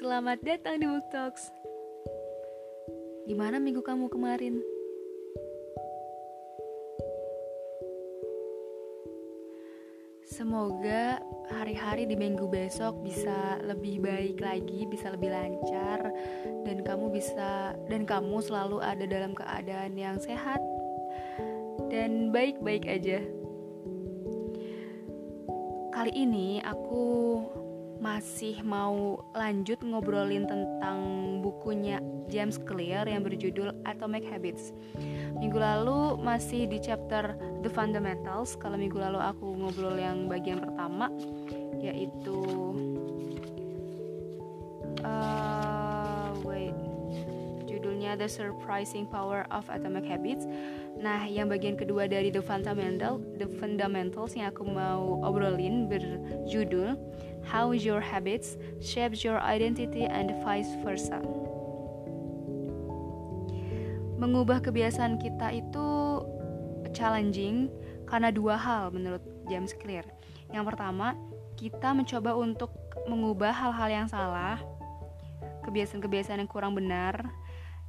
Selamat datang di Book Talks. Gimana minggu kamu kemarin? Semoga hari-hari di minggu besok bisa lebih baik lagi, bisa lebih lancar dan kamu bisa dan kamu selalu ada dalam keadaan yang sehat dan baik-baik aja. Kali ini aku masih mau lanjut ngobrolin tentang bukunya James Clear yang berjudul Atomic Habits. Minggu lalu masih di chapter The Fundamentals. Kalau minggu lalu aku ngobrol yang bagian pertama yaitu uh, wait judulnya The Surprising Power of Atomic Habits. Nah, yang bagian kedua dari The Fundamental, The Fundamentals yang aku mau obrolin berjudul How Your Habits Shapes Your Identity and Vice Versa. Mengubah kebiasaan kita itu challenging karena dua hal menurut James Clear. Yang pertama, kita mencoba untuk mengubah hal-hal yang salah, kebiasaan-kebiasaan yang kurang benar,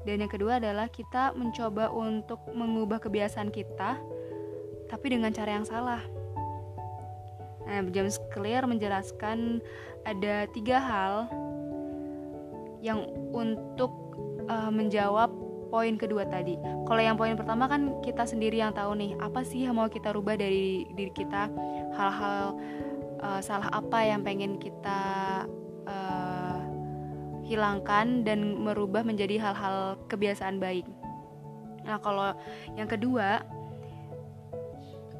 dan yang kedua adalah kita mencoba untuk mengubah kebiasaan kita, tapi dengan cara yang salah. Nah, James Clear menjelaskan ada tiga hal yang untuk uh, menjawab poin kedua tadi. Kalau yang poin pertama kan kita sendiri yang tahu nih apa sih yang mau kita rubah dari diri kita, hal-hal uh, salah apa yang pengen kita uh, hilangkan dan merubah menjadi hal-hal kebiasaan baik. Nah, kalau yang kedua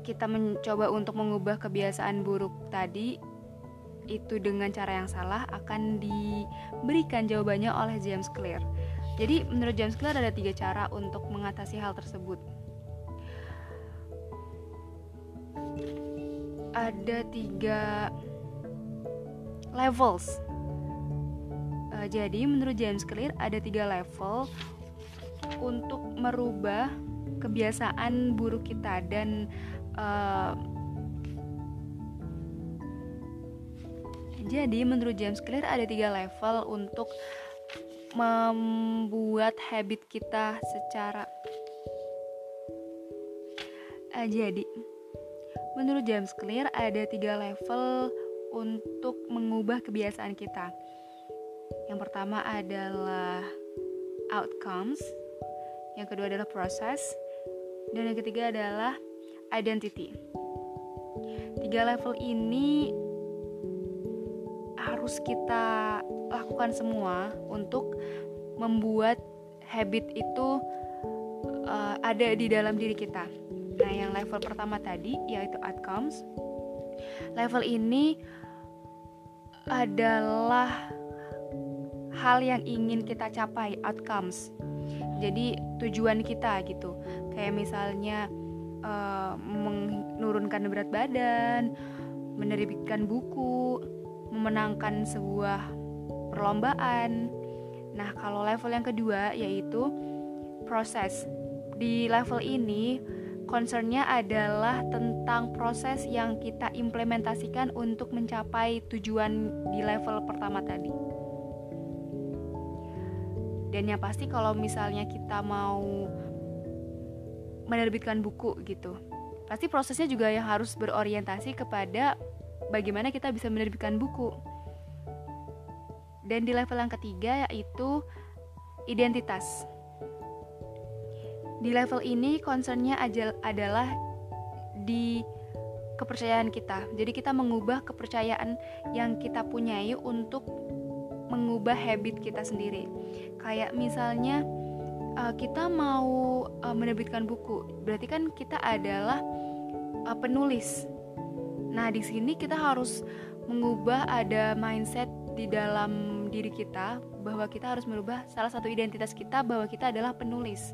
kita mencoba untuk mengubah kebiasaan buruk tadi itu dengan cara yang salah akan diberikan jawabannya oleh James Clear. Jadi menurut James Clear ada tiga cara untuk mengatasi hal tersebut. Ada tiga levels. Uh, jadi menurut James Clear ada tiga level untuk merubah kebiasaan buruk kita dan uh, jadi menurut James Clear ada tiga level untuk membuat habit kita secara uh, jadi menurut James Clear ada tiga level untuk mengubah kebiasaan kita. Yang pertama adalah outcomes yang kedua adalah proses dan yang ketiga adalah identity. Tiga level ini harus kita lakukan semua untuk membuat habit itu uh, ada di dalam diri kita. Nah, yang level pertama tadi yaitu outcomes. Level ini adalah hal yang ingin kita capai, outcomes. Jadi tujuan kita gitu. Kayak misalnya uh, menurunkan berat badan, menerbitkan buku, memenangkan sebuah perlombaan. Nah, kalau level yang kedua yaitu proses. Di level ini concernnya adalah tentang proses yang kita implementasikan untuk mencapai tujuan di level pertama tadi. Dan yang pasti kalau misalnya kita mau menerbitkan buku gitu. Pasti prosesnya juga yang harus berorientasi kepada bagaimana kita bisa menerbitkan buku. Dan di level yang ketiga yaitu identitas. Di level ini concernnya adalah di kepercayaan kita. Jadi kita mengubah kepercayaan yang kita punyai untuk mengubah habit kita sendiri. Kayak misalnya uh, kita mau uh, menerbitkan buku, berarti kan kita adalah uh, penulis. Nah, di sini kita harus mengubah ada mindset di dalam diri kita bahwa kita harus merubah salah satu identitas kita bahwa kita adalah penulis.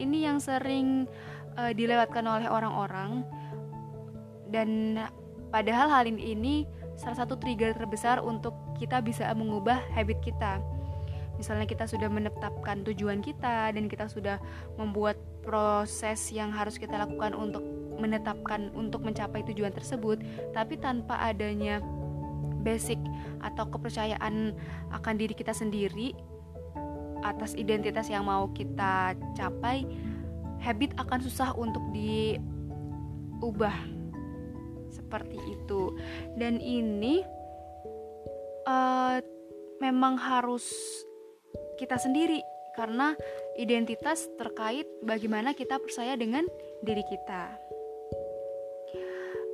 Ini yang sering uh, dilewatkan oleh orang-orang dan padahal hal ini salah satu trigger terbesar untuk kita bisa mengubah habit kita misalnya kita sudah menetapkan tujuan kita dan kita sudah membuat proses yang harus kita lakukan untuk menetapkan untuk mencapai tujuan tersebut tapi tanpa adanya basic atau kepercayaan akan diri kita sendiri atas identitas yang mau kita capai habit akan susah untuk diubah. Seperti itu. Dan ini uh, memang harus kita sendiri karena identitas terkait bagaimana kita percaya dengan diri kita.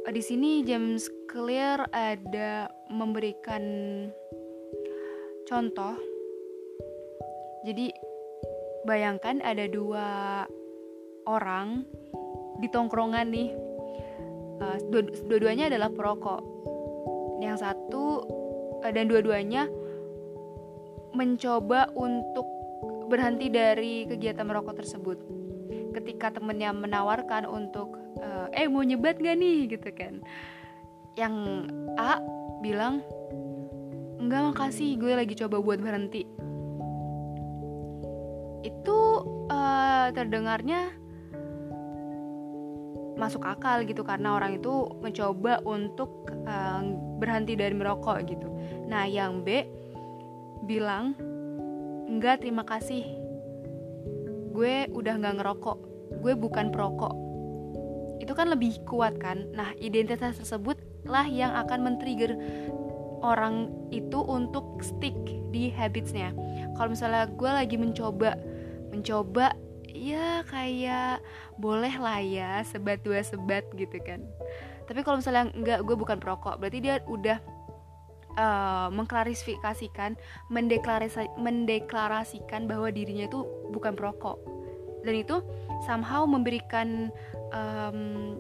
Di sini James Clear ada memberikan contoh. Jadi bayangkan ada dua orang di tongkrongan nih. Uh, dua-duanya adalah perokok. Yang satu uh, dan dua-duanya mencoba untuk berhenti dari kegiatan merokok tersebut. Ketika temennya menawarkan untuk eh mau nyebat gak nih gitu kan yang A bilang enggak makasih gue lagi coba buat berhenti itu uh, terdengarnya masuk akal gitu karena orang itu mencoba untuk uh, berhenti dari merokok gitu. Nah, yang B bilang enggak terima kasih. Gue udah nggak ngerokok. Gue bukan perokok. Itu kan lebih kuat kan? Nah identitas tersebut lah yang akan men-trigger orang itu untuk stick di habitsnya. Kalau misalnya gue lagi mencoba mencoba ya kayak boleh lah ya sebat dua sebat gitu kan. Tapi kalau misalnya enggak gue bukan perokok. Berarti dia udah uh, mengklarifikasikan mendeklarasi, mendeklarasikan bahwa dirinya itu bukan perokok. Dan itu somehow memberikan um,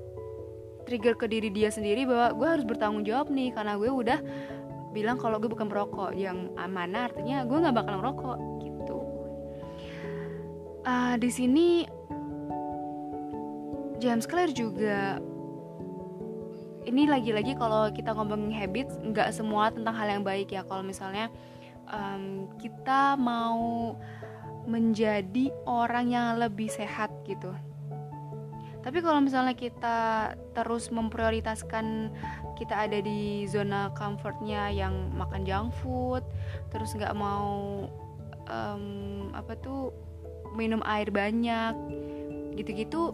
trigger ke diri dia sendiri bahwa gue harus bertanggung jawab nih karena gue udah bilang kalau gue bukan perokok. Yang mana artinya gue nggak bakal merokok gitu. Uh, di sini James Clear juga ini lagi-lagi kalau kita ngomongin habits nggak semua tentang hal yang baik ya. Kalau misalnya um, kita mau menjadi orang yang lebih sehat gitu. Tapi kalau misalnya kita terus memprioritaskan kita ada di zona comfortnya yang makan junk food terus nggak mau um, apa tuh minum air banyak gitu-gitu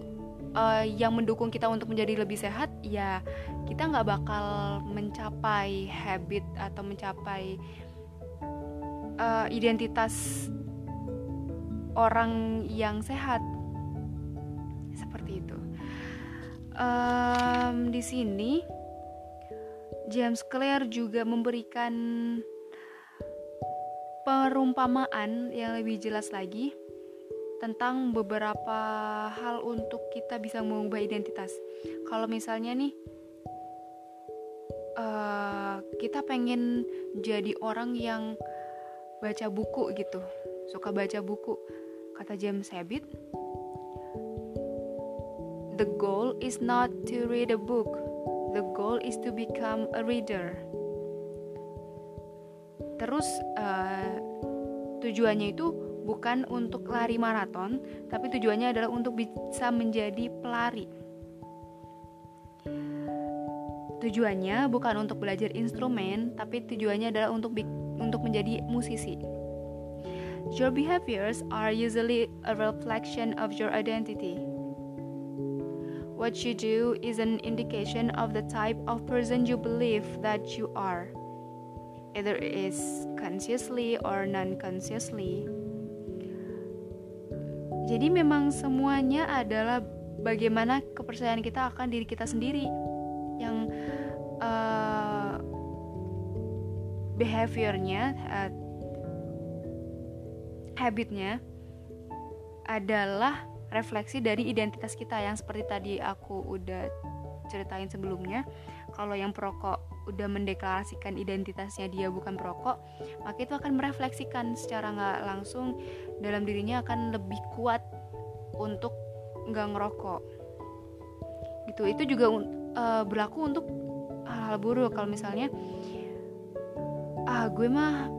uh, yang mendukung kita untuk menjadi lebih sehat ya kita nggak bakal mencapai habit atau mencapai uh, identitas orang yang sehat. Um, di sini James Clear juga memberikan perumpamaan yang lebih jelas lagi tentang beberapa hal untuk kita bisa mengubah identitas. Kalau misalnya nih uh, kita pengen jadi orang yang baca buku gitu, suka baca buku, kata James Habit, The goal is not to read a book, the goal is to become a reader. Terus, uh, tujuannya itu bukan untuk lari maraton, tapi tujuannya adalah untuk bisa menjadi pelari. Tujuannya bukan untuk belajar instrumen, tapi tujuannya adalah untuk untuk menjadi musisi. Your behaviors are usually a reflection of your identity. What you do is an indication of the type of person you believe that you are, either is consciously or non-consciously. Jadi memang semuanya adalah bagaimana kepercayaan kita akan diri kita sendiri. Yang uh, behaviornya, uh, habitnya adalah refleksi dari identitas kita. Yang seperti tadi aku udah ceritain sebelumnya kalau yang perokok udah mendeklarasikan identitasnya dia bukan perokok maka itu akan merefleksikan secara nggak langsung dalam dirinya akan lebih kuat untuk nggak ngerokok. Gitu. Itu juga uh, berlaku untuk hal-hal buruk. Kalau misalnya ah gue mah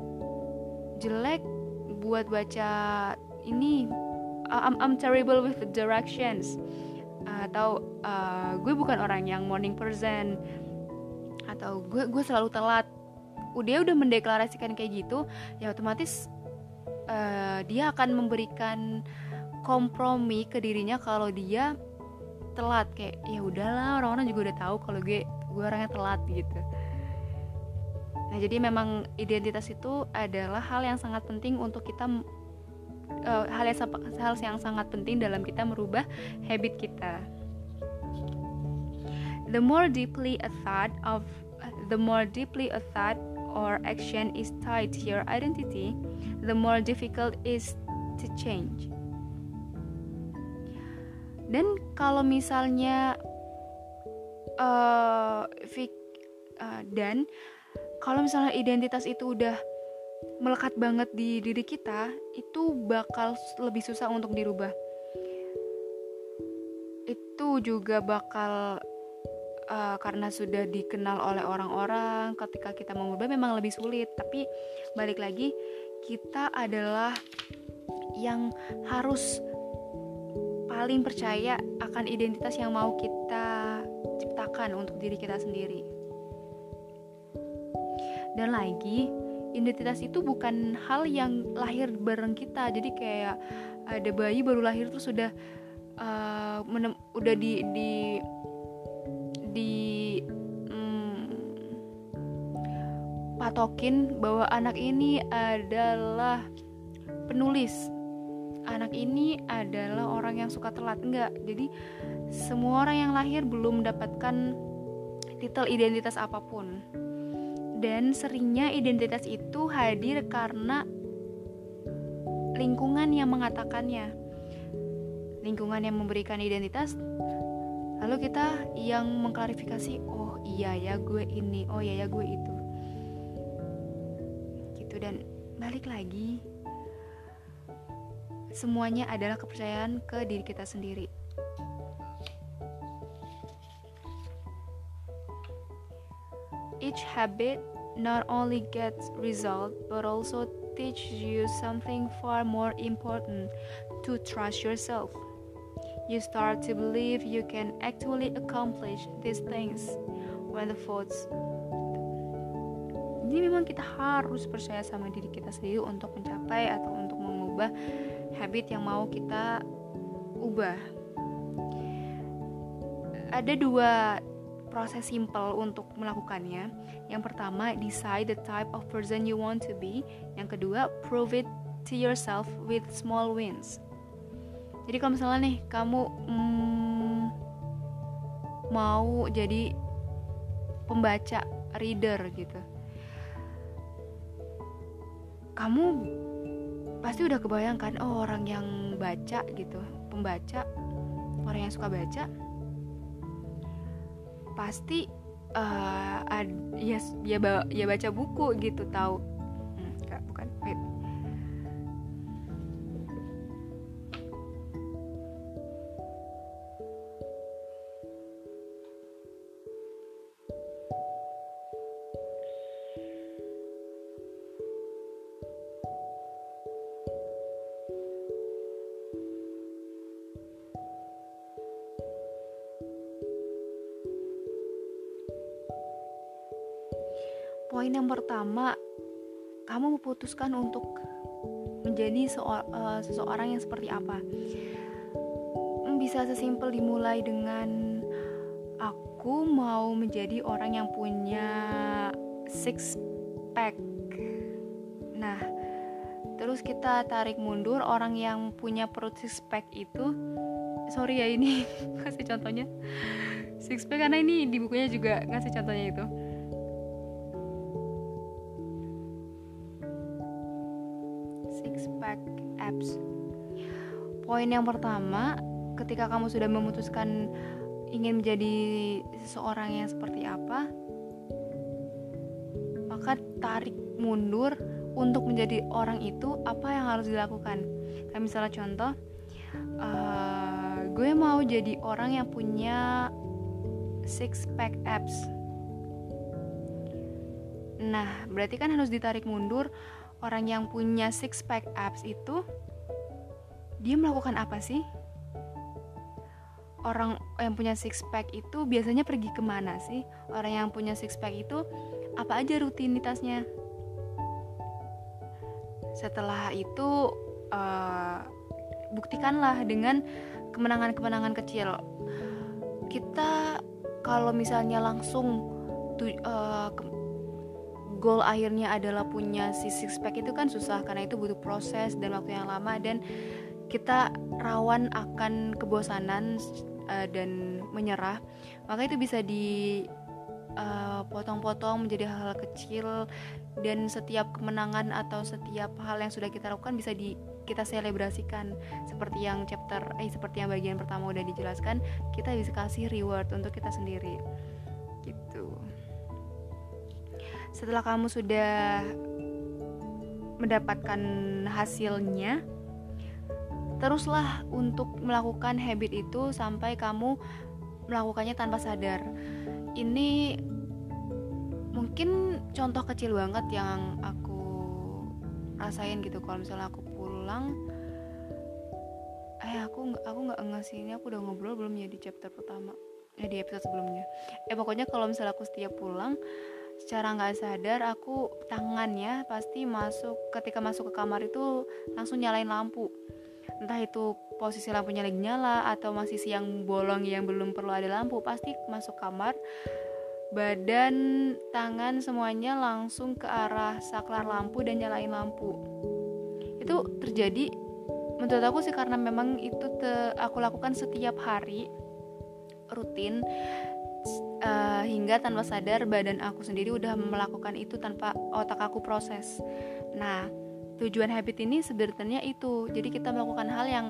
jelek buat baca ini. I'm, I'm terrible with the directions. Atau uh, gue bukan orang yang morning person atau gue gue selalu telat. Udah udah mendeklarasikan kayak gitu ya otomatis uh, dia akan memberikan kompromi ke dirinya kalau dia telat. Kayak ya udahlah orang-orang juga udah tahu kalau gue gue orangnya telat gitu. Nah jadi memang identitas itu adalah hal yang sangat penting untuk kita uh, hal yang hal yang sangat penting dalam kita merubah habit kita the more deeply a thought of the more deeply a thought or action is tied to your identity, the more difficult is to change. Dan kalau misalnya uh, uh, dan kalau misalnya identitas itu udah melekat banget di diri kita, itu bakal lebih susah untuk dirubah. Itu juga bakal uh, karena sudah dikenal oleh orang-orang ketika kita mengubah memang lebih sulit. Tapi balik lagi kita adalah yang harus paling percaya akan identitas yang mau kita ciptakan untuk diri kita sendiri. Dan lagi identitas itu bukan hal yang lahir bareng kita. Jadi kayak ada bayi baru lahir tuh sudah uh, udah di, di di hmm, patokin bahwa anak ini adalah penulis. Anak ini adalah orang yang suka telat. Enggak. Jadi semua orang yang lahir belum mendapatkan titel identitas apa pun. Dan seringnya identitas itu hadir karena lingkungan yang mengatakannya. Lingkungan yang memberikan identitas lalu kita yang mengklarifikasi oh iya ya gue ini. Oh iya ya gue itu. Gitu dan balik lagi semuanya adalah kepercayaan ke diri kita sendiri. Each habit not only gets result but also teach you something far more important to trust yourself you start to believe you can actually accomplish these things. When the thoughts jadi memang kita harus percaya sama diri kita sendiri untuk mencapai atau untuk mengubah habit yang mau kita ubah. Ada dua proses simple untuk melakukannya. Yang pertama decide the type of person you want to be. Yang kedua prove it to yourself with small wins jadi kalau misalnya nih kamu hmm, mau jadi pembaca reader gitu kamu pasti udah kebayangkan oh orang yang baca gitu pembaca orang yang suka baca pasti uh, ya ya, ya baca buku gitu tahu poin yang pertama kamu memutuskan untuk menjadi uh, seseorang yang seperti apa. Bisa sesimpel dimulai dengan aku mau menjadi orang yang punya six pack. Nah terus kita tarik mundur orang yang punya perut six pack itu sorry ya ini kasih contohnya. Six pack karena ini di bukunya juga ngasih contohnya itu Poin yang pertama, ketika kamu sudah memutuskan ingin menjadi seseorang yang seperti apa, maka tarik mundur untuk menjadi orang itu apa yang harus dilakukan. Kayak misalnya contoh, uh, gue mau jadi orang yang punya six pack apps. Nah, berarti kan harus ditarik mundur orang yang punya six pack abs itu dia melakukan apa sih? Orang yang punya six pack itu biasanya pergi ke mana sih? Orang yang punya six pack itu apa aja rutinitasnya setelah itu uh, buktikanlah dengan kemenangan-kemenangan kecil kita kalau misalnya langsung tu, uh, goal akhirnya adalah punya si six pack itu kan susah karena itu butuh proses dan waktu yang lama dan kita rawan akan kebosanan uh, dan menyerah maka itu bisa di uh, potong-potong menjadi hal-hal kecil dan setiap kemenangan atau setiap hal yang sudah kita lakukan bisa di kita selebrasikan. Seperti yang chapter eh seperti yang bagian pertama udah dijelaskan kita bisa kasih reward untuk kita sendiri. Gitu. Setelah kamu sudah mendapatkan hasilnya teruslah untuk melakukan habit itu sampai kamu melakukannya tanpa sadar. Ini mungkin contoh kecil banget yang aku rasain gitu. Kalau misalnya aku pulang eh aku aku nggak ngasih ini aku udah ngobrol belum ya di chapter pertama? Ya di episode sebelumnya. Eh pokoknya kalau misalnya aku setiap pulang secara nggak sadar aku tangannya pasti masuk ketika masuk ke kamar itu langsung nyalain lampu entah itu posisi lampunya lagi nyala atau masih siang bolong yang belum perlu ada lampu pasti masuk kamar. Badan tangan semuanya langsung ke arah saklar lampu dan nyalain lampu. Itu terjadi menurut aku sih karena memang itu te, aku lakukan setiap hari rutin uh, hingga tanpa sadar badan aku sendiri udah melakukan itu tanpa otak aku proses. Nah tujuan habit ini sebenarnya itu. Jadi kita melakukan hal yang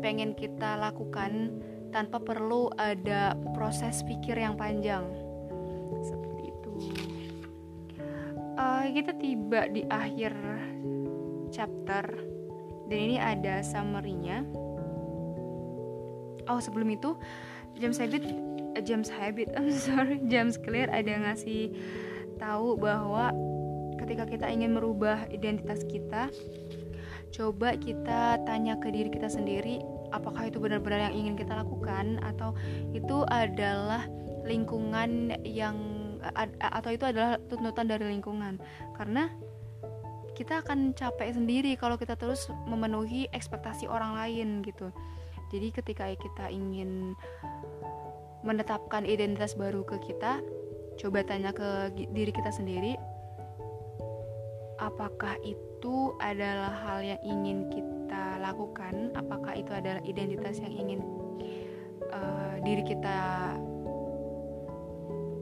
pengen kita lakukan tanpa perlu ada proses pikir yang panjang. Seperti itu. Uh, kita tiba di akhir chapter. Dan ini ada summary-nya. Oh sebelum itu James Habit uh, James Habit I'm sorry James Clear ada ngasih tahu bahwa ketika kita ingin merubah identitas kita coba kita tanya ke diri kita sendiri apakah itu benar-benar yang ingin kita lakukan atau itu adalah lingkungan yang atau itu adalah tuntutan dari lingkungan. Karena kita akan capek sendiri kalau kita terus memenuhi ekspektasi orang lain gitu. Jadi ketika kita ingin menetapkan identitas baru ke kita coba tanya ke diri kita sendiri apakah itu adalah hal yang ingin kita lakukan? Apakah itu adalah identitas yang ingin uh, diri kita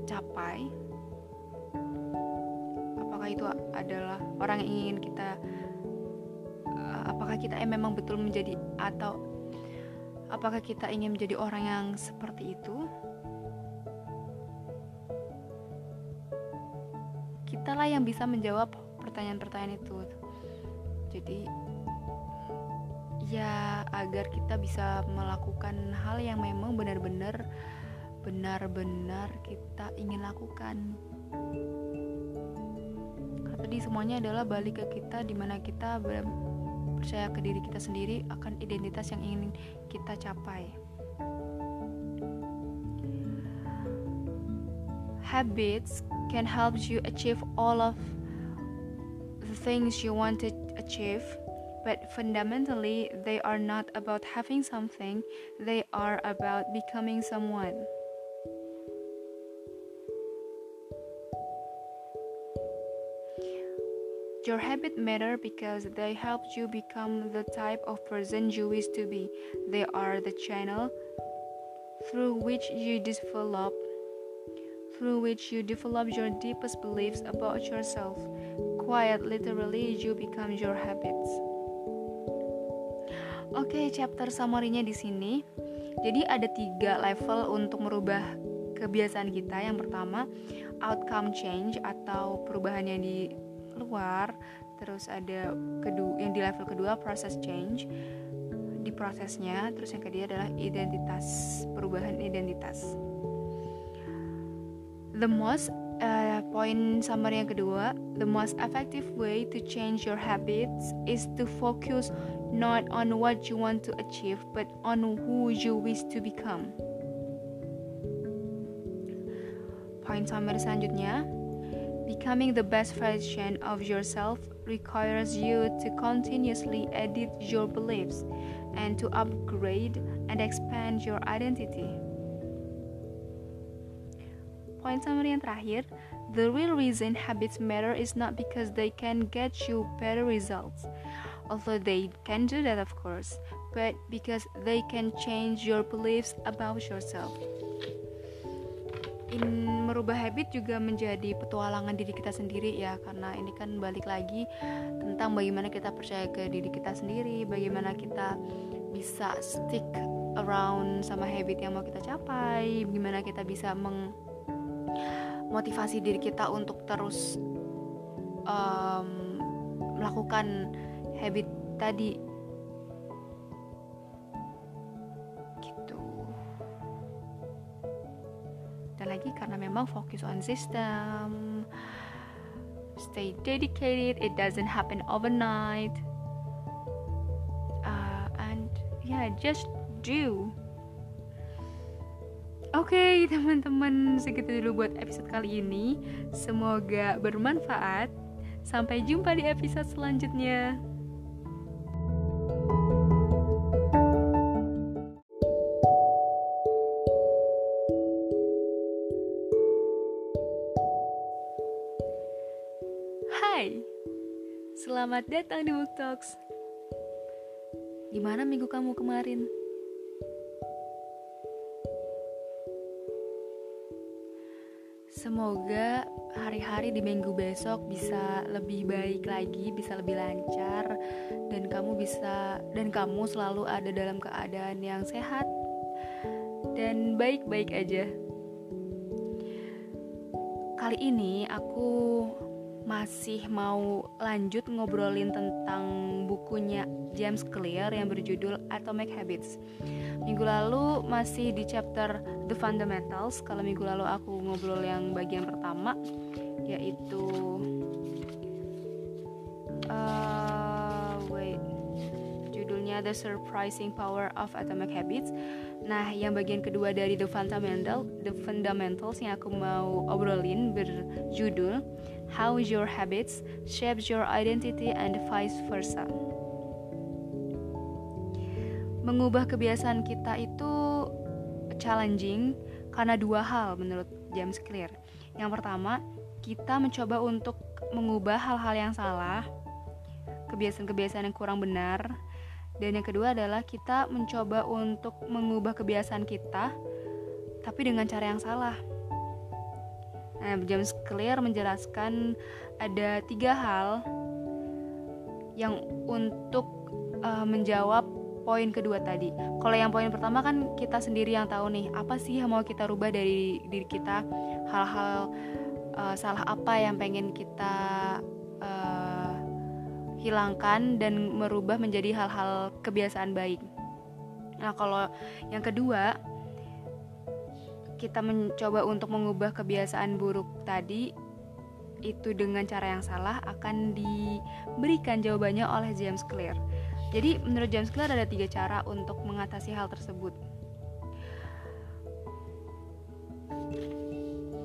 capai? Apakah itu adalah orang yang ingin kita uh, apakah kita memang betul menjadi atau apakah kita ingin menjadi orang yang seperti itu? Kitalah yang bisa menjawab pertanyaan-pertanyaan itu. Jadi ya agar kita bisa melakukan hal yang memang benar-benar benar-benar kita ingin lakukan. Tadi semuanya adalah balik ke kita di mana kita percaya ke diri kita sendiri akan identitas yang ingin kita capai. Habits can help you achieve all of things you want to achieve, but fundamentally, they are not about having something, they are about becoming someone. Your habits matter because they help you become the type of person you wish to be. They are the channel through which you develop through which you develop your deepest beliefs about yourself. Quiet literally you become your habits. Oke, okay, chapter summary-nya di sini. Jadi ada tiga level untuk merubah kebiasaan kita. Yang pertama, outcome change atau perubahan yang di luar. Terus ada kedua yang di level kedua process change di prosesnya. Terus yang kedua adalah identitas, perubahan identitas. The most uh, point summary yang kedua, the most effective way to change your habits is to focus not on what you want to achieve, but on who you wish to become. Point summary selanjutnya, Becoming the best version of yourself requires you to continuously edit your beliefs and to upgrade and expand your identity. Point summary yang terakhir, the real reason habits matter is not because they can get you better results, although they can do that, of course, but because they can change your beliefs about yourself. In merubah habit juga menjadi petualangan diri kita sendiri ya, karena ini kan balik lagi tentang bagaimana kita percaya ke diri kita sendiri, bagaimana kita bisa stick around sama habit yang mau kita capai, bagaimana kita bisa meng motivasi diri kita untuk terus um, melakukan habit tadi. Gitu. Dan lagi karena memang fokus on system stay dedicated it doesn't happen overnight. Uh, and yeah just do Oke okay, teman-teman segitu dulu buat episode kali ini. Semoga bermanfaat. Sampai jumpa di episode selanjutnya. Hai Selamat datang di Book Talks. Gimana minggu kamu kemarin? Semoga hari-hari di minggu besok bisa lebih baik lagi, bisa lebih lancar dan kamu bisa dan kamu selalu ada dalam keadaan yang sehat dan baik-baik aja. Kali ini aku masih mau lanjut ngobrolin tentang bukunya James Clear yang berjudul Atomic Habits. Minggu lalu masih di chapter The Fundamentals. Kalau minggu lalu aku ngobrol yang bagian pertama yaitu uh, wait judulnya The Surprising Power of Atomic Habits. Nah, yang bagian kedua dari The Fundamental, The Fundamentals yang aku mau obrolin berjudul how your habits shapes your identity and vice versa. Mengubah kebiasaan kita itu challenging karena dua hal menurut James Clear. Yang pertama, kita mencoba untuk mengubah hal-hal yang salah, kebiasaan-kebiasaan yang kurang benar, dan yang kedua adalah kita mencoba untuk mengubah kebiasaan kita, tapi dengan cara yang salah. Nah, James Clear menjelaskan ada tiga hal yang untuk uh, menjawab poin kedua tadi. Kalau yang poin pertama kan kita sendiri yang tahu nih apa sih yang mau kita rubah dari diri kita, hal-hal uh, salah apa yang pengen kita uh, hilangkan dan merubah menjadi hal-hal kebiasaan baik. Nah, kalau yang kedua kita mencoba untuk mengubah kebiasaan buruk tadi itu dengan cara yang salah akan diberikan jawabannya oleh James Clear. Jadi menurut James Clear ada tiga cara untuk mengatasi hal tersebut.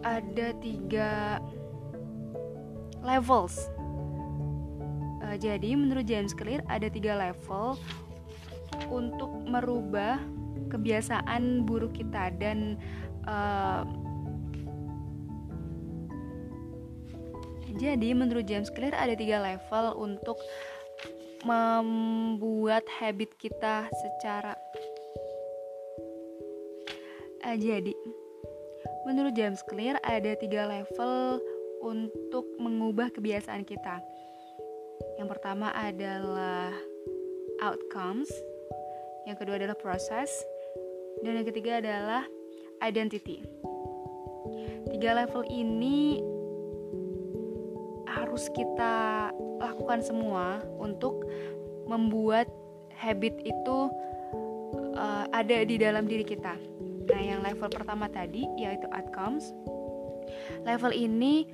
Ada tiga levels. Uh, jadi menurut James Clear ada tiga level untuk merubah kebiasaan buruk kita dan Uh, jadi menurut James Clear ada tiga level untuk membuat habit kita secara uh, jadi menurut James Clear ada tiga level untuk mengubah kebiasaan kita. Yang pertama adalah outcomes, yang kedua adalah proses, dan yang ketiga adalah identity. Tiga level ini harus kita lakukan semua untuk membuat habit itu uh, ada di dalam diri kita. Nah, yang level pertama tadi yaitu outcomes. Level ini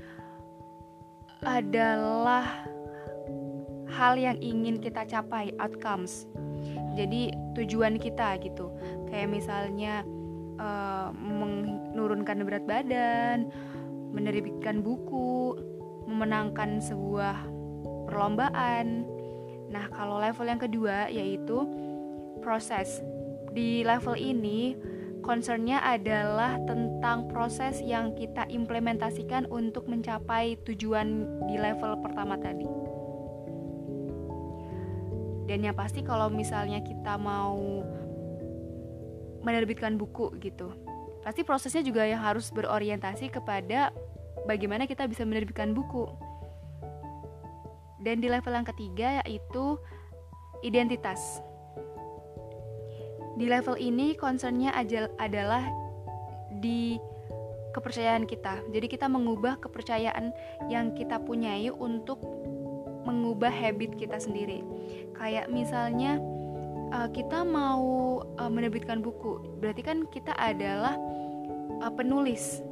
adalah hal yang ingin kita capai, outcomes. Jadi tujuan kita gitu. Kayak misalnya uh, menurunkan berat badan, menerbitkan buku, memenangkan sebuah perlombaan. Nah, kalau level yang kedua yaitu proses. Di level ini concernnya adalah tentang proses yang kita implementasikan untuk mencapai tujuan di level pertama tadi. Dan yang pasti kalau misalnya kita mau menerbitkan buku gitu, pasti prosesnya juga yang harus berorientasi kepada bagaimana kita bisa menerbitkan buku. Dan di level yang ketiga yaitu identitas. Di level ini concernnya adalah di kepercayaan kita. Jadi kita mengubah kepercayaan yang kita punyai untuk mengubah habit kita sendiri. Kayak misalnya uh, kita mau uh, menerbitkan buku, berarti kan kita adalah uh, penulis.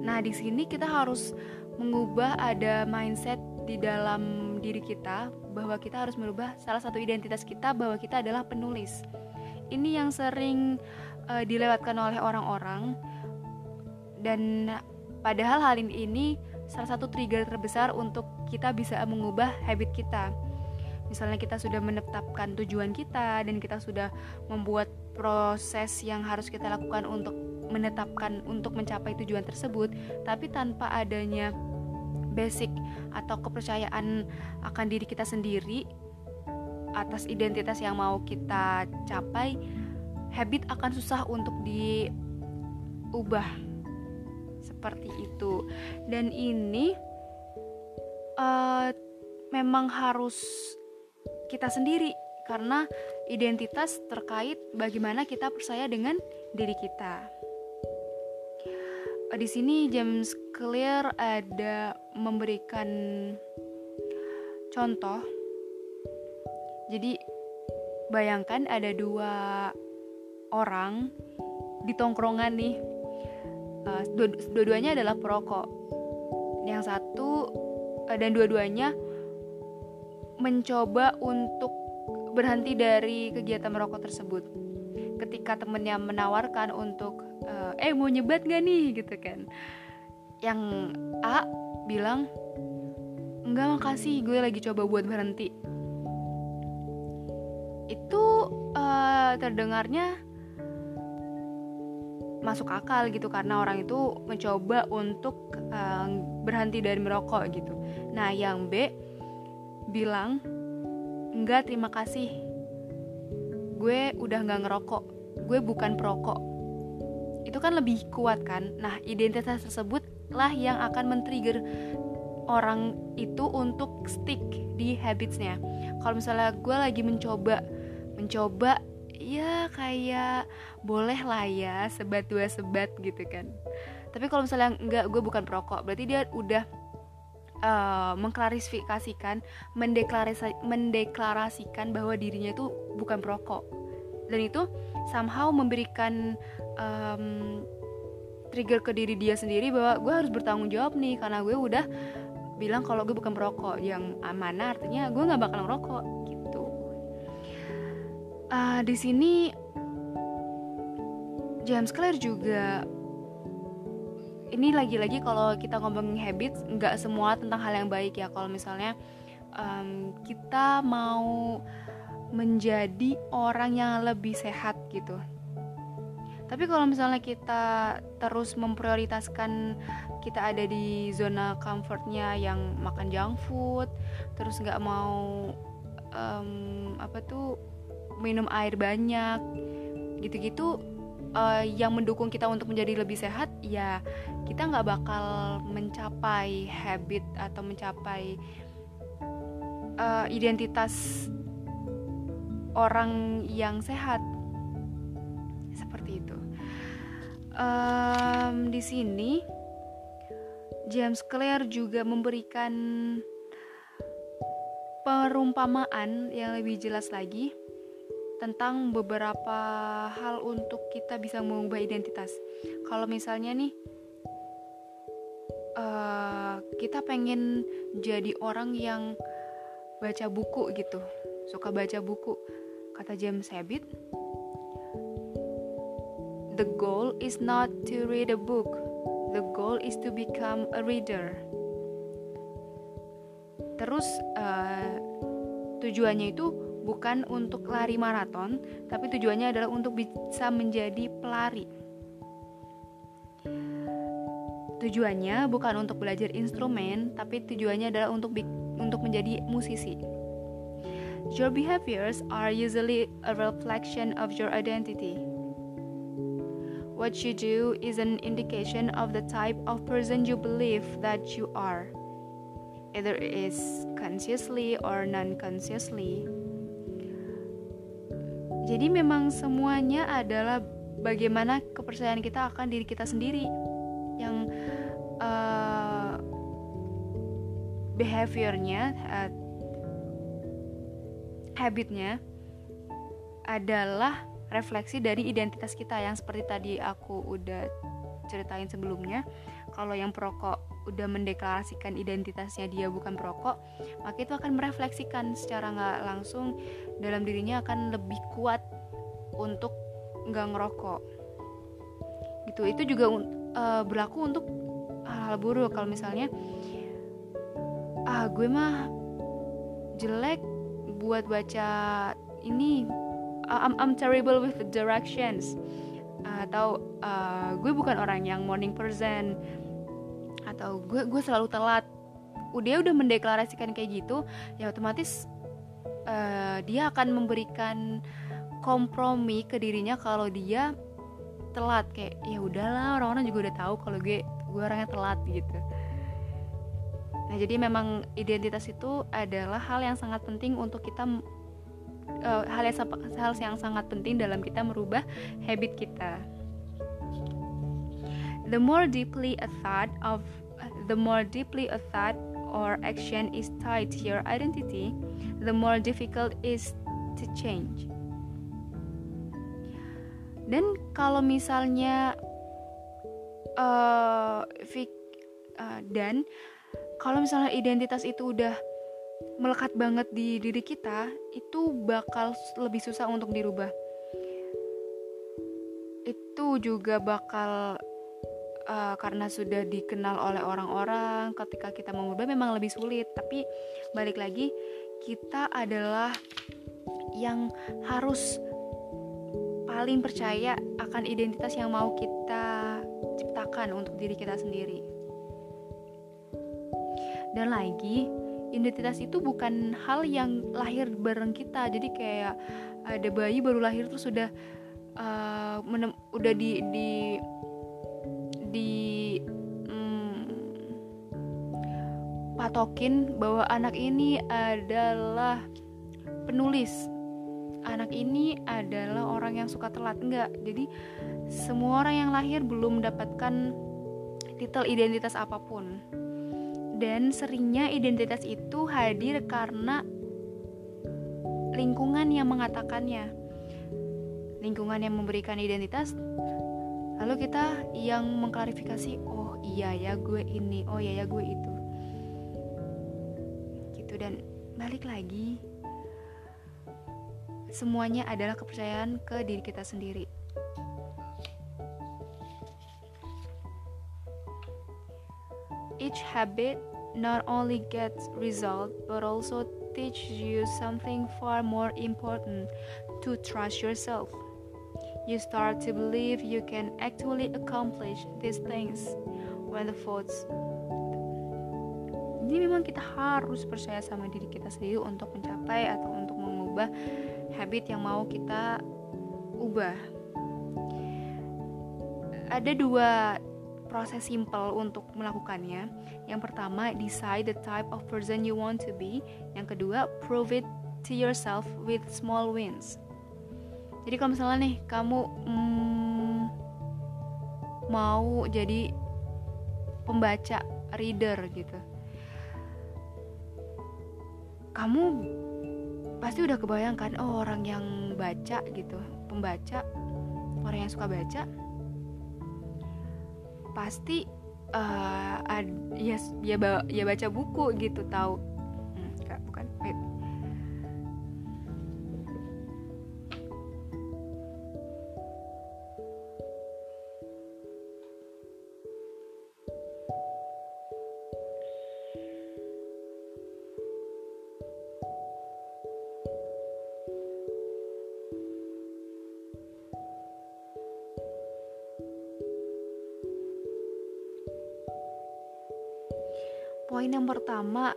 Nah, di sini kita harus mengubah ada mindset di dalam diri kita bahwa kita harus merubah salah satu identitas kita bahwa kita adalah penulis ini yang sering uh, dilewatkan oleh orang-orang dan padahal hal ini salah satu trigger terbesar untuk kita bisa mengubah habit kita. Misalnya kita sudah menetapkan tujuan kita dan kita sudah membuat proses yang harus kita lakukan untuk menetapkan untuk mencapai tujuan tersebut, tapi tanpa adanya basic atau kepercayaan akan diri kita sendiri, atas identitas yang mau kita capai, habit akan susah untuk diubah seperti itu. Dan ini uh, memang harus kita sendiri karena identitas terkait bagaimana kita percaya dengan diri kita. Di sini James Clear ada memberikan contoh jadi bayangkan ada dua orang di tongkrongan nih. Uh, dua-duanya adalah perokok. Yang satu uh, dan dua-duanya mencoba untuk berhenti dari kegiatan merokok tersebut. Ketika temennya menawarkan untuk uh, eh mau nyebat gak nih gitu kan. Yang A bilang enggak makasih gue lagi coba buat berhenti itu uh, terdengarnya masuk akal gitu karena orang itu mencoba untuk uh, berhenti dari merokok gitu. Nah, yang B bilang enggak terima kasih. Gue udah nggak ngerokok. Gue bukan perokok. Itu kan lebih kuat kan? Nah, identitas tersebut lah yang akan men-trigger orang itu untuk stick di habitsnya. Kalau misalnya gue lagi mencoba mencoba ya kayak boleh lah ya sebat dua sebat gitu kan tapi kalau misalnya enggak gue bukan perokok berarti dia udah uh, mengklarifikasikan mendeklarasi, mendeklarasikan bahwa dirinya itu bukan perokok. Dan itu somehow memberikan um, trigger ke diri dia sendiri bahwa gue harus bertanggung jawab nih karena gue udah bilang kalau gue bukan perokok. Yang mana artinya gue nggak bakal ngerokok uh, di sini James Clear juga ini lagi-lagi kalau kita ngomongin habits nggak semua tentang hal yang baik ya. Kalau misalnya um, kita mau menjadi orang yang lebih sehat gitu. Tapi kalau misalnya kita terus memprioritaskan kita ada di zona comfortnya yang makan junk food terus nggak mau um, apa tuh minum air banyak gitu-gitu uh, yang mendukung kita untuk menjadi lebih sehat ya kita nggak bakal mencapai habit atau mencapai uh, identitas orang yang sehat seperti itu um, di sini James Clear juga memberikan perumpamaan yang lebih jelas lagi tentang beberapa hal untuk kita bisa mengubah identitas. Kalau misalnya nih, uh, kita pengen jadi orang yang baca buku gitu, suka baca buku. Kata James Habit, the goal is not to read a book, the goal is to become a reader. terus uh, tujuannya itu bukan untuk lari maraton tapi tujuannya adalah untuk bisa menjadi pelari. Tujuannya bukan untuk belajar instrumen tapi tujuannya adalah untuk untuk menjadi musisi your behaviors are usually a reflection of your identity What you do is an indication of the type of person you believe that you are, either is consciously or non-consciously. Jadi memang semuanya adalah bagaimana kepercayaan kita akan diri kita sendiri yang uh, behaviornya, uh, habitnya adalah refleksi dari identitas kita yang seperti tadi aku udah ceritain sebelumnya. Kalau yang perokok udah mendeklarasikan identitasnya dia bukan perokok maka itu akan merefleksikan secara nggak langsung dalam dirinya akan lebih kuat untuk nggak ngerokok. Gitu. Itu juga uh, berlaku untuk hal-hal buruk. Kalau misalnya ah gue mah jelek buat baca ini I'm, I'm terrible with the directions. Atau uh, gue bukan orang yang morning person. Atau gue gue selalu telat. Udah udah mendeklarasikan kayak gitu ya otomatis uh, dia akan memberikan kompromi ke dirinya kalau dia telat. Kayak ya udahlah orang-orang juga udah tahu kalau gue gue orangnya telat gitu nah jadi memang identitas itu adalah hal yang sangat penting untuk kita uh, hal yang hal yang sangat penting dalam kita merubah habit kita. The more deeply a thought of the more deeply a thought or action is tied to your identity, the more difficult is to change. Dan kalau misalnya uh, uh, dan kalau misalnya identitas itu udah melekat banget di diri kita itu bakal lebih susah untuk dirubah. Itu juga bakal uh, karena sudah dikenal oleh orang-orang ketika kita mengubah memang lebih sulit. Tapi balik lagi kita adalah yang harus paling percaya akan identitas yang mau kita ciptakan untuk diri kita sendiri dan lagi identitas itu bukan hal yang lahir bareng kita. Jadi kayak ada bayi baru lahir terus sudah uh, menem, udah di di di hmm, patokin bahwa anak ini adalah penulis. Anak ini adalah orang yang suka telat. Enggak. Jadi semua orang yang lahir belum mendapatkan titel identitas apa pun dan seringnya identitas itu hadir karena lingkungan yang mengatakannya. Lingkungan yang memberikan identitas, lalu kita yang mengklarifikasi, oh iya ya gue ini, oh iya ya gue itu. Gitu dan balik lagi, semuanya adalah kepercayaan ke diri kita sendiri. Each habit not only gets result but also teach you something far more important to trust yourself. You start to believe you can actually accomplish these things when the thoughts jadi memang kita harus percaya sama diri kita sendiri untuk mencapai atau untuk mengubah habit yang mau kita ubah. Ada dua proses simple untuk melakukannya. Yang pertama, decide the type of person you want to be. Yang kedua, prove it to yourself with small wins. Jadi kalau misalnya nih kamu hmm, mau jadi pembaca, reader gitu, kamu pasti udah kebayangkan oh orang yang baca gitu, pembaca, orang yang suka baca pasti uh, ad, ya ya, ya baca buku gitu tahu poin yang pertama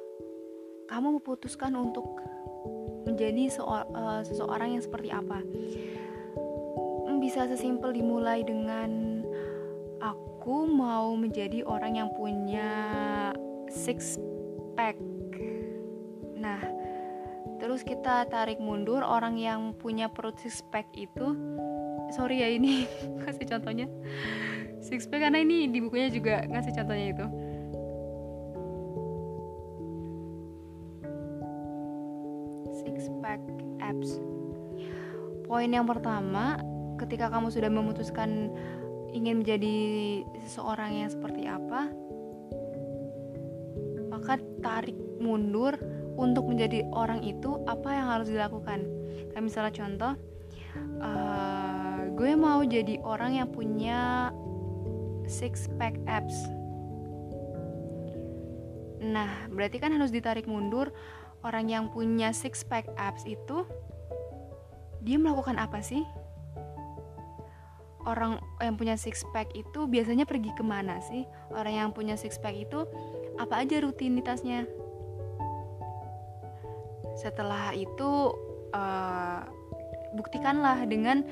kamu memutuskan untuk menjadi uh, seseorang yang seperti apa? Bisa sesimpel dimulai dengan aku mau menjadi orang yang punya six pack. Nah terus kita tarik mundur orang yang punya perut six pack itu sorry ya ini kasih contohnya six pack karena ini di bukunya juga ngasih contohnya itu poin yang pertama ketika kamu sudah memutuskan ingin menjadi seseorang yang seperti apa maka tarik mundur untuk menjadi orang itu apa yang harus dilakukan. Kayak misalnya contoh uh, gue mau jadi orang yang punya six pack abs. Nah berarti kan harus ditarik mundur orang yang punya six pack abs itu dia melakukan apa sih? Orang yang punya six pack itu biasanya pergi ke mana sih? Orang yang punya six pack itu apa aja rutinitasnya? Setelah itu uh, buktikanlah dengan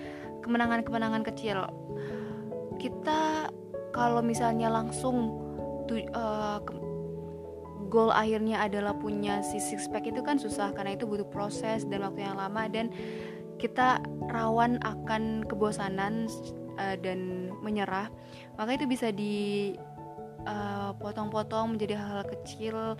kemenangan-kemenangan kecil. Kita kalau misalnya langsung tu, uh, ke, goal akhirnya adalah punya si six pack itu kan susah karena itu butuh proses dan waktu yang lama dan kita rawan akan kebosanan uh, dan menyerah maka itu bisa di uh, potong-potong menjadi hal-hal kecil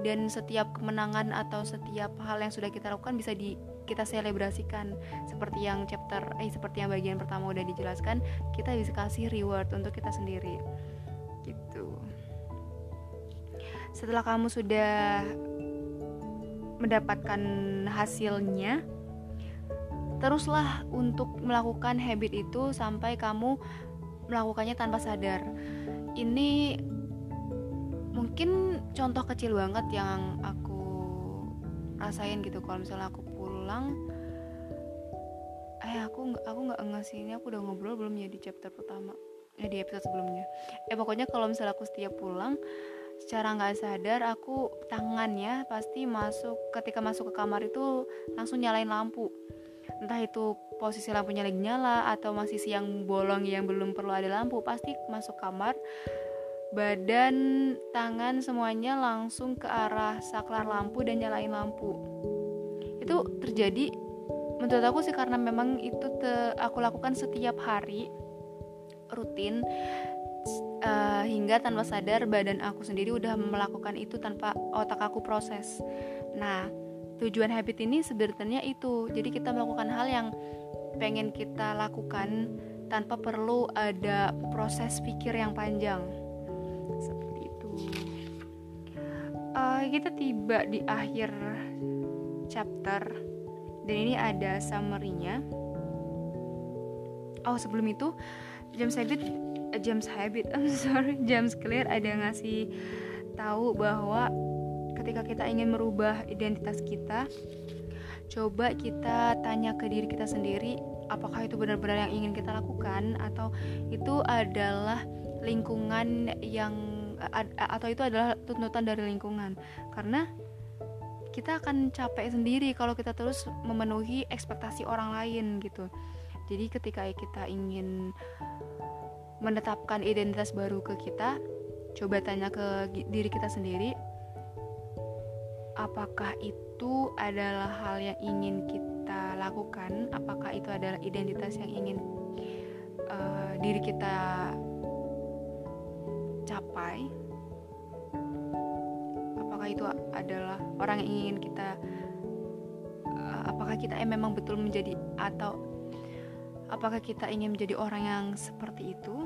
dan setiap kemenangan atau setiap hal yang sudah kita lakukan bisa di kita selebrasikan. Seperti yang chapter eh seperti yang bagian pertama udah dijelaskan kita bisa kasih reward untuk kita sendiri. Gitu. Setelah kamu sudah mendapatkan hasilnya teruslah untuk melakukan habit itu sampai kamu melakukannya tanpa sadar. Ini mungkin contoh kecil banget yang aku rasain gitu. Kalau misalnya aku pulang eh aku nggak aku nggak ngasih ini aku udah ngobrol belum ya di chapter pertama? Ya di episode sebelumnya. Eh pokoknya kalau misalnya aku setiap pulang secara nggak sadar aku tangannya pasti masuk ketika masuk ke kamar itu langsung nyalain lampu entah itu posisi lampunya lagi nyala atau masih siang bolong yang belum perlu ada lampu pasti masuk kamar. Badan tangan semuanya langsung ke arah saklar lampu dan nyalain lampu. Itu terjadi menurut aku sih karena memang itu te, aku lakukan setiap hari rutin uh, hingga tanpa sadar badan aku sendiri udah melakukan itu tanpa otak aku proses. Nah tujuan habit ini sebenarnya itu. Jadi kita melakukan hal yang pengen kita lakukan tanpa perlu ada proses pikir yang panjang. Seperti itu. Uh, kita tiba di akhir chapter dan ini ada summary-nya. Oh sebelum itu James Habit uh, James Habit I'm sorry James Clear ada ngasih tahu bahwa ketika kita ingin merubah identitas kita coba kita tanya ke diri kita sendiri apakah itu benar-benar yang ingin kita lakukan atau itu adalah lingkungan yang atau itu adalah tuntutan dari lingkungan. Karena kita akan capek sendiri kalau kita terus memenuhi ekspektasi orang lain gitu. Jadi ketika kita ingin menetapkan identitas baru ke kita coba tanya ke diri kita sendiri apakah itu adalah hal yang ingin kita lakukan? Apakah itu adalah identitas yang ingin uh, diri kita capai? Apakah itu adalah orang yang ingin kita uh, apakah kita memang betul menjadi atau apakah kita ingin menjadi orang yang seperti itu?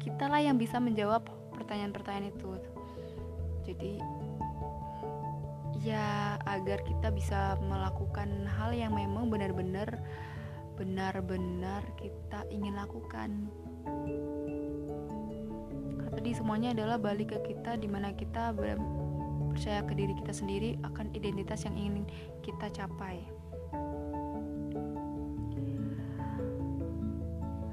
Kitalah yang bisa menjawab pertanyaan-pertanyaan itu. Jadi ya agar kita bisa melakukan hal yang memang benar-benar benar-benar kita ingin lakukan. Tadi semuanya adalah balik ke kita di mana kita percaya ke diri kita sendiri akan identitas yang ingin kita capai.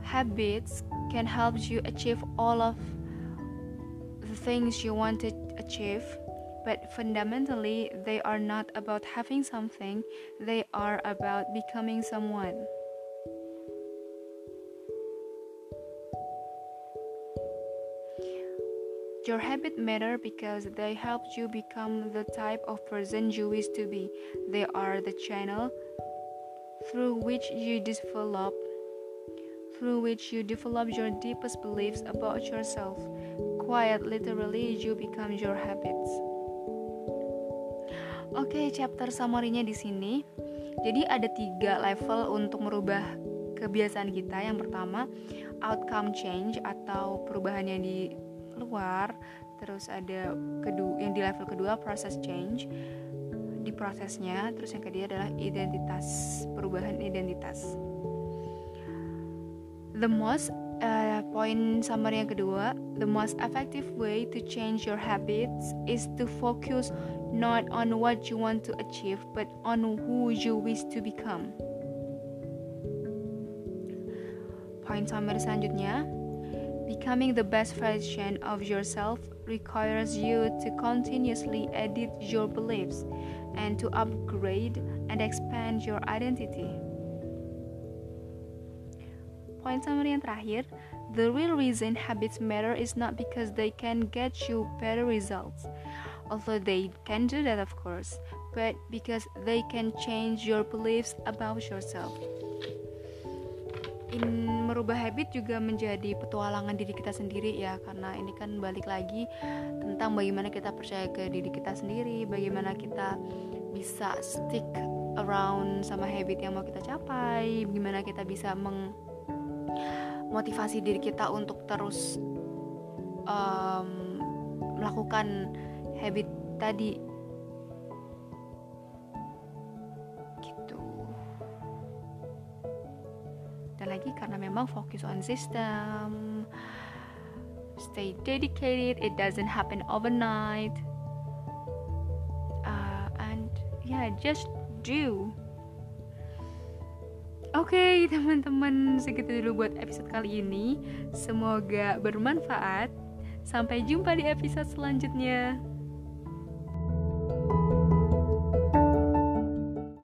Habits can help you achieve all of the things you want to achieve but fundamentally they are not about having something they are about becoming someone Your habits matter because they help you become the type of person you wish to be. They are the channel through which you develop through which you develop your deepest beliefs about yourself. Quite literally, you become your habits. Oke, okay, chapter summary-nya di sini. Jadi ada tiga level untuk merubah kebiasaan kita. Yang pertama, outcome change atau perubahan yang di luar. Terus ada kedua yang di level kedua proses change di prosesnya terus yang kedua adalah identitas perubahan identitas the most uh, point summary yang kedua the most effective way to change your habits is to focus not on what you want to achieve but on who you wish to become point summary selanjutnya becoming the best version of yourself requires you to continuously edit your beliefs and to upgrade and expand your identity. Point summary yang terakhir, the real reason habits matter is not because they can get you better results, although they can do that of course, but because they can change your beliefs about yourself. In merubah habit juga menjadi petualangan diri kita sendiri ya karena ini kan balik lagi tentang bagaimana kita percaya ke diri kita sendiri, bagaimana kita bisa stick around sama habit yang mau kita capai, bagaimana kita bisa memotivasi diri kita untuk terus um, melakukan habit tadi. Kita lagi karena memang fokus on system stay dedicated it doesn't happen overnight. Uh, and yeah just do Oke okay, teman-teman segitu dulu buat episode kali ini. Semoga bermanfaat. Sampai jumpa di episode selanjutnya